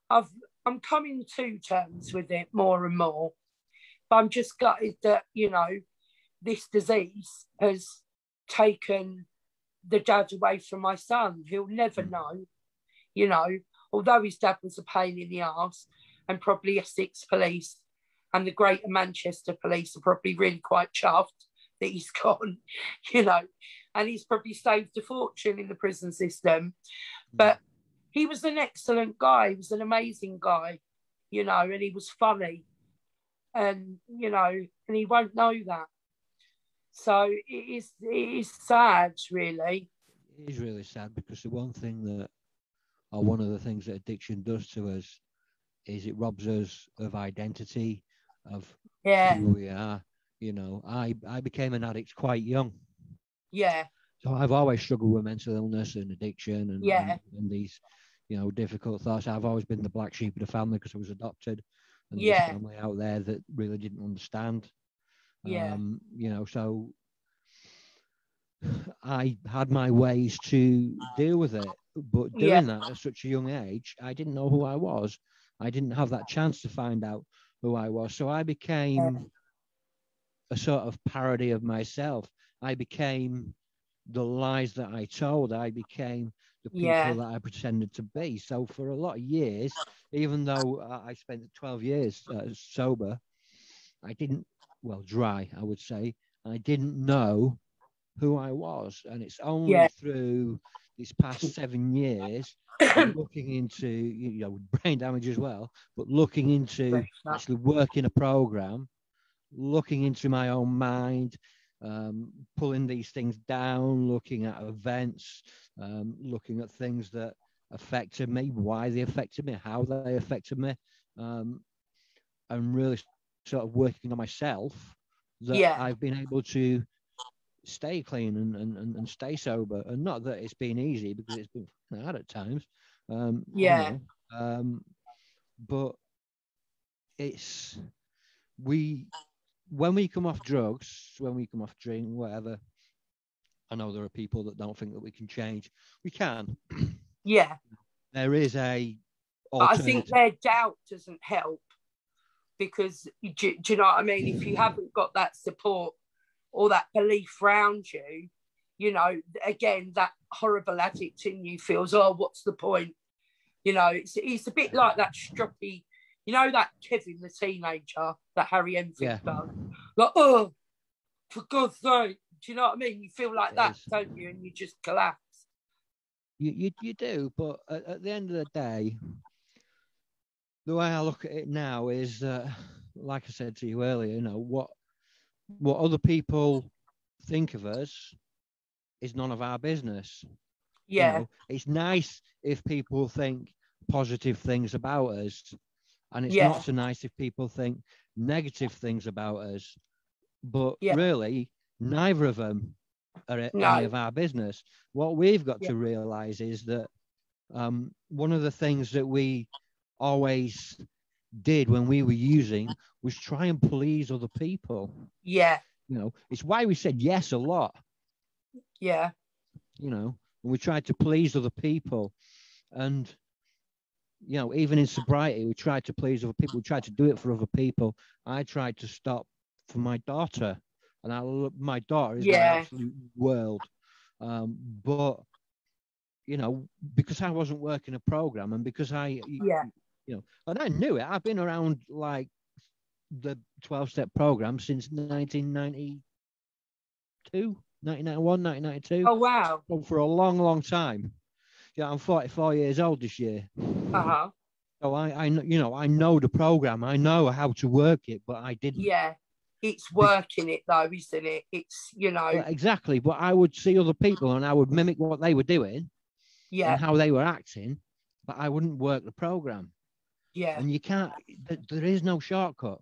I've I'm coming to terms with it more and more. But I'm just gutted that, you know, this disease has taken the dad away from my son. He'll never hmm. know, you know, although his dad was a pain in the ass and probably Essex police and the Greater Manchester police are probably really quite chuffed that he's gone, you know, and he's probably saved a fortune in the prison system. Hmm. But he was an excellent guy. He was an amazing guy, you know, and he was funny. And, you know, and he won't know that. So it is it is sad, really. It is really sad because the one thing that, or one of the things that addiction does to us, is it robs us of identity, of Yeah, who we are. You know, I I became an addict quite young, yeah, so I've always struggled with mental illness and addiction and Yeah. and, and these, you know, difficult thoughts. I've always been the black sheep of the family because I was adopted, and there's Yeah. family out there that really didn't understand. Yeah. Um, you know, so I had my ways to deal with it, but doing Yeah. that at such a young age, I didn't know who I was. I didn't have that chance to find out who I was. So I became a sort of parody of myself. I became the lies that I told. I became the people Yeah. that I pretended to be. So for a lot of years, even though I I spent 12 years uh, sober, I didn't, well, dry, I would say, I didn't know who I was. And it's only Yeah. through these past seven years, looking into, you know, brain damage as well, but looking into actually working a program, looking into my own mind, um, pulling these things down, looking at events, um, looking at things that affected me, why they affected me, how they affected me, um, and really sort of working on myself that Yeah. I've been able to stay clean and, and, and, stay sober. And not that it's been easy because it's been hard at times. Um, you Yeah. know, um, but it's we when we come off drugs, when we come off drink, whatever. I know there are people that don't think that we can change. We can. Yeah. There is a. But I think their doubt doesn't help because do, do you know what I mean? If you haven't got that support or that belief around you, you know, again, that horrible addict in you feels, oh, what's the point? You know, it's it's a bit like that stroppy, you know, that Kevin the teenager that Harry Enfield Yeah. does. Like, oh, for God's sake. Do you know what I mean? You feel like It that, is. don't you? And you just collapse. You, you, you do, but at, at the end of the day, the way I look at it now is, uh, like I said to you earlier, you know what what other people think of us is none of our business. you Yeah. know. it's nice if people think positive things about us, and it's Yeah. not so nice if people think negative things about us. But Yeah. really, neither of them are No. any of our business. What we've got Yeah. to realize is that um, one of the things that we always did when we were using was try and please other people. Yeah. You know, it's why we said yes a lot Yeah. you know, and we tried to please other people. And, you know, even in sobriety, we tried to please other people. We tried to do it for other people. I tried to stop for my daughter, and I, lo- my daughter is my absolute world. Um, but, you know, because I wasn't working a program and because I, Yeah. You know, and I knew it. I've been around like the 12 step program since 1992, 1991, 1992 Oh, wow. well, for a long, long time. Yeah, I'm 44 years old this year. Uh huh. So I, I, you know, I know the program. I know how to work it, but I didn't. Yeah. It's working it though, isn't it? It's, you know, exactly. But I would see other people and I would mimic what they were doing yeah. and how they were acting, but I wouldn't work the program. Yeah. And you can't. There is no shortcut.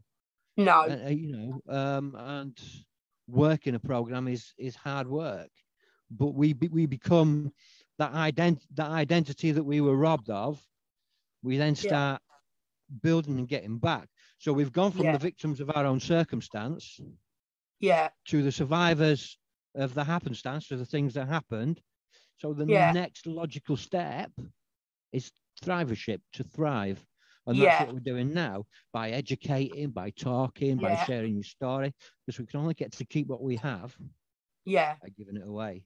No. uh, uh, you know, um, and working a program is is hard work. But we be, we become that ident that identity that we were robbed of. We then Yeah. start building and getting back. So we've gone from Yeah. the victims of our own circumstance Yeah. to the survivors of the happenstance, of the things that happened. So the Yeah. next logical step is thrivership, to thrive. And Yeah. that's what we're doing now by educating, by talking, by Yeah. sharing your story, because we can only get to keep what we have Yeah. by giving it away.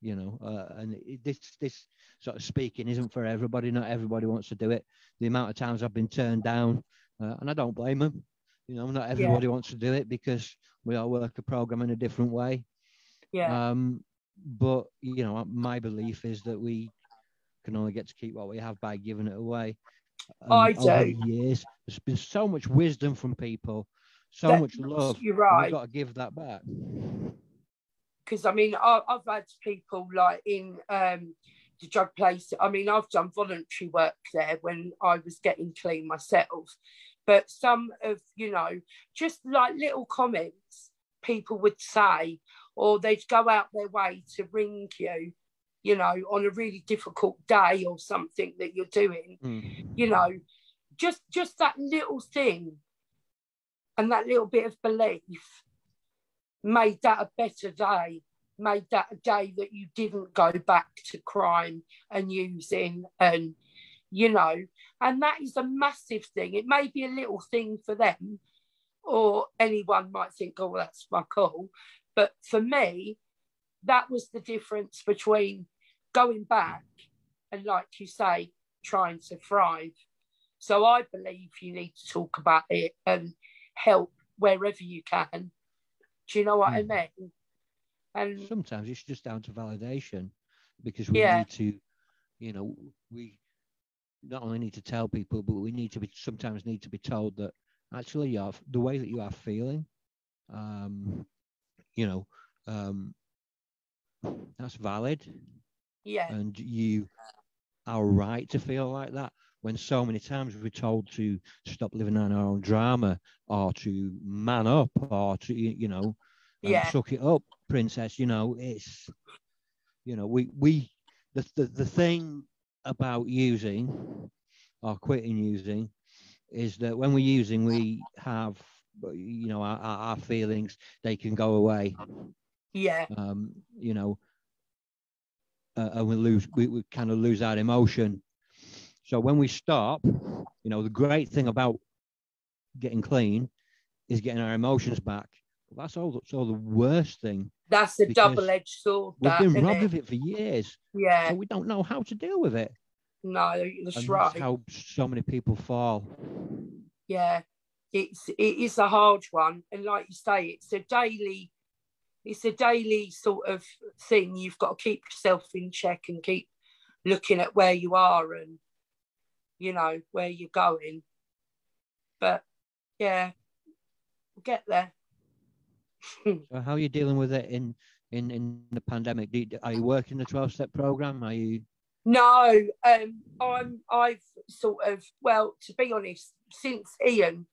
You know, uh, and it, this this sort of speaking isn't for everybody. Not everybody wants to do it. The amount of times I've been turned down, uh, and I don't blame them. You know, not everybody wants to do it because we all work a program in a different way. Yeah. Um, but you know, my belief is that we can only get to keep what we have by giving it away. I over do. years, there's been so much wisdom from people, so That- much love. You're right. We've got to give that back. because I mean I, I've had people like in um, the drug place. I mean I've done voluntary work there when I was getting clean myself, but some of you know just like little comments people would say, or they'd go out their way to ring you, you know, on a really difficult day or something that you're doing, Mm. you know, just just that little thing and that little bit of belief made that a better day made that a day that you didn't go back to crime and using and you know and that is a massive thing it may be a little thing for them or anyone might think oh that's my call. but for me that was the difference between going back and like you say trying to thrive so i believe you need to talk about it and help wherever you can do you know what Mm. i mean and Sometimes it's just down to validation because we Yeah. need to, you know, we not only need to tell people, but we need to be sometimes need to be told that actually you are, the way that you are feeling, um, you know, um, that's valid yeah and you are right to feel like that. when so many times we're told to stop living on our own drama or to man up or to you know Yeah. suck it up princess you know it's you know we we the, the the thing about using or quitting using is that when we're using we have you know our, our our feelings they can go away Yeah. um, you know, uh, and we lose, we, we kind of lose our emotion. So when we stop, you know, the great thing about getting clean is getting our emotions back. But that's all. That's all the worst thing. That's a double-edged sword. We've That, been robbed it? of it for years, Yeah. so we don't know how to deal with it. No, that's and right. that's how so many people fall. yeah it's it is a hard one and like you say it's a daily it's a daily sort of thing you've got to keep yourself in check and keep looking at where you are and you know where you're going but yeah we'll get there So how are you dealing with it in in in the pandemic? Do you, are you working the twelve step program? Are you? No, um, I'm. I've sort of. Well, to be honest, since Ian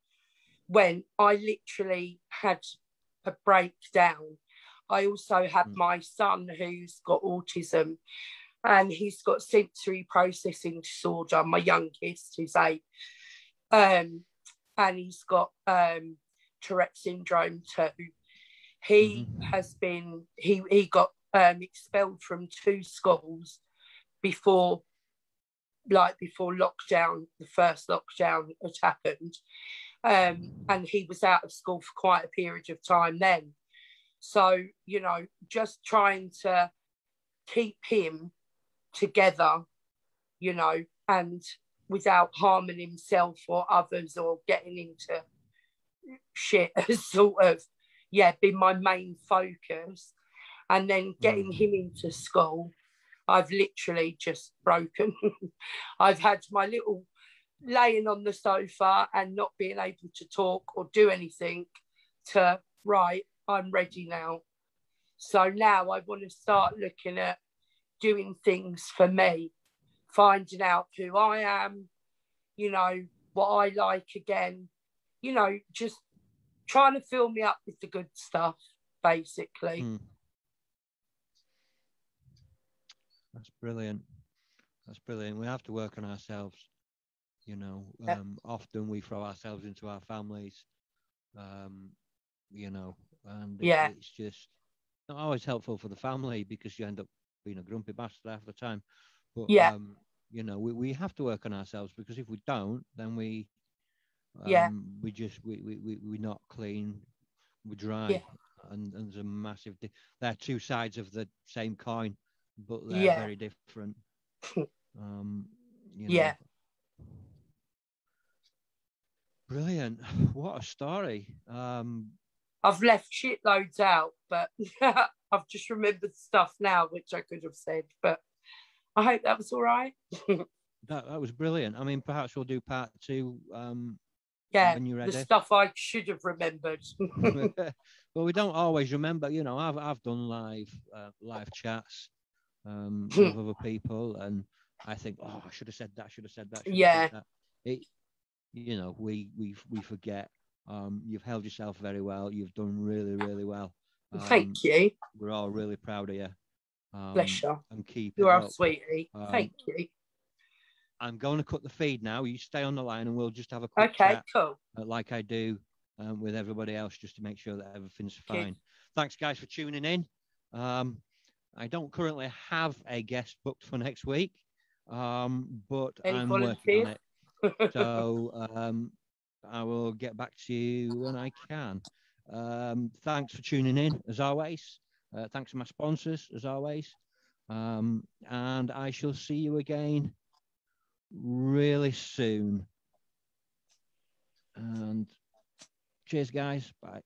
went, I literally had a breakdown. I also have Mm. my son who's got autism, and he's got sensory processing disorder. My youngest, who's eight, um, and he's got um, Tourette syndrome too. He Mhm. has been. He he got um, expelled from two schools before like before lockdown the first lockdown had happened um, and he was out of school for quite a period of time then so you know just trying to keep him together you know and without harming himself or others or getting into shit has sort of yeah been my main focus and then getting Mm. him into school I've literally just broken. I've had my little laying on the sofa and not being able to talk or do anything to right, I'm ready now. So now I want to start looking at doing things for me, finding out who I am, you know, what I like again, you know, just trying to fill me up with the good stuff, basically. Hmm. That's brilliant. That's brilliant. We have to work on ourselves. You know, Yeah. um, often we throw ourselves into our families. Um, you know, and Yeah. it's just not always helpful for the family because you end up being a grumpy bastard half the time. But Yeah. um, you know, we, we have to work on ourselves because if we don't, then we um, Yeah. we just we, we, we we're not clean, we're dry. Yeah. And, and there's a massive di- they're two sides of the same coin but they're Yeah. very different. um, you know. Yeah. Brilliant. What a story. Um, I've left shitloads out, but I've just remembered stuff now which I could have said. But I hope that was all right. that, that was brilliant. I mean, perhaps we'll do part two um, Yeah, when you're the stuff I should have remembered. well, we don't always remember. You know, I've I've done live uh, live chats um, with other people, and I think, oh, I should have said that. Should have said that. should have Yeah. said that. It, you know, we we we forget. Um, you've held yourself very well. You've done really really well. Um, Thank you. We're all really proud of you. Um, Bless you. And keep You are up. sweetie. Um, Thank you. I'm going to cut the feed now. You stay on the line, and we'll just have a quick Okay, chat cool. uh, like I do um, with everybody else, just to make sure that everything's fine. Thanks, guys, for tuning in. Um, I don't currently have a guest booked for next week, um, but Any I'm working on it. So um, I will get back to you when I can. Um, thanks for tuning in, as always. Uh, thanks to my sponsors, as always. Um, and I shall see you again really soon. And cheers, guys. Bye.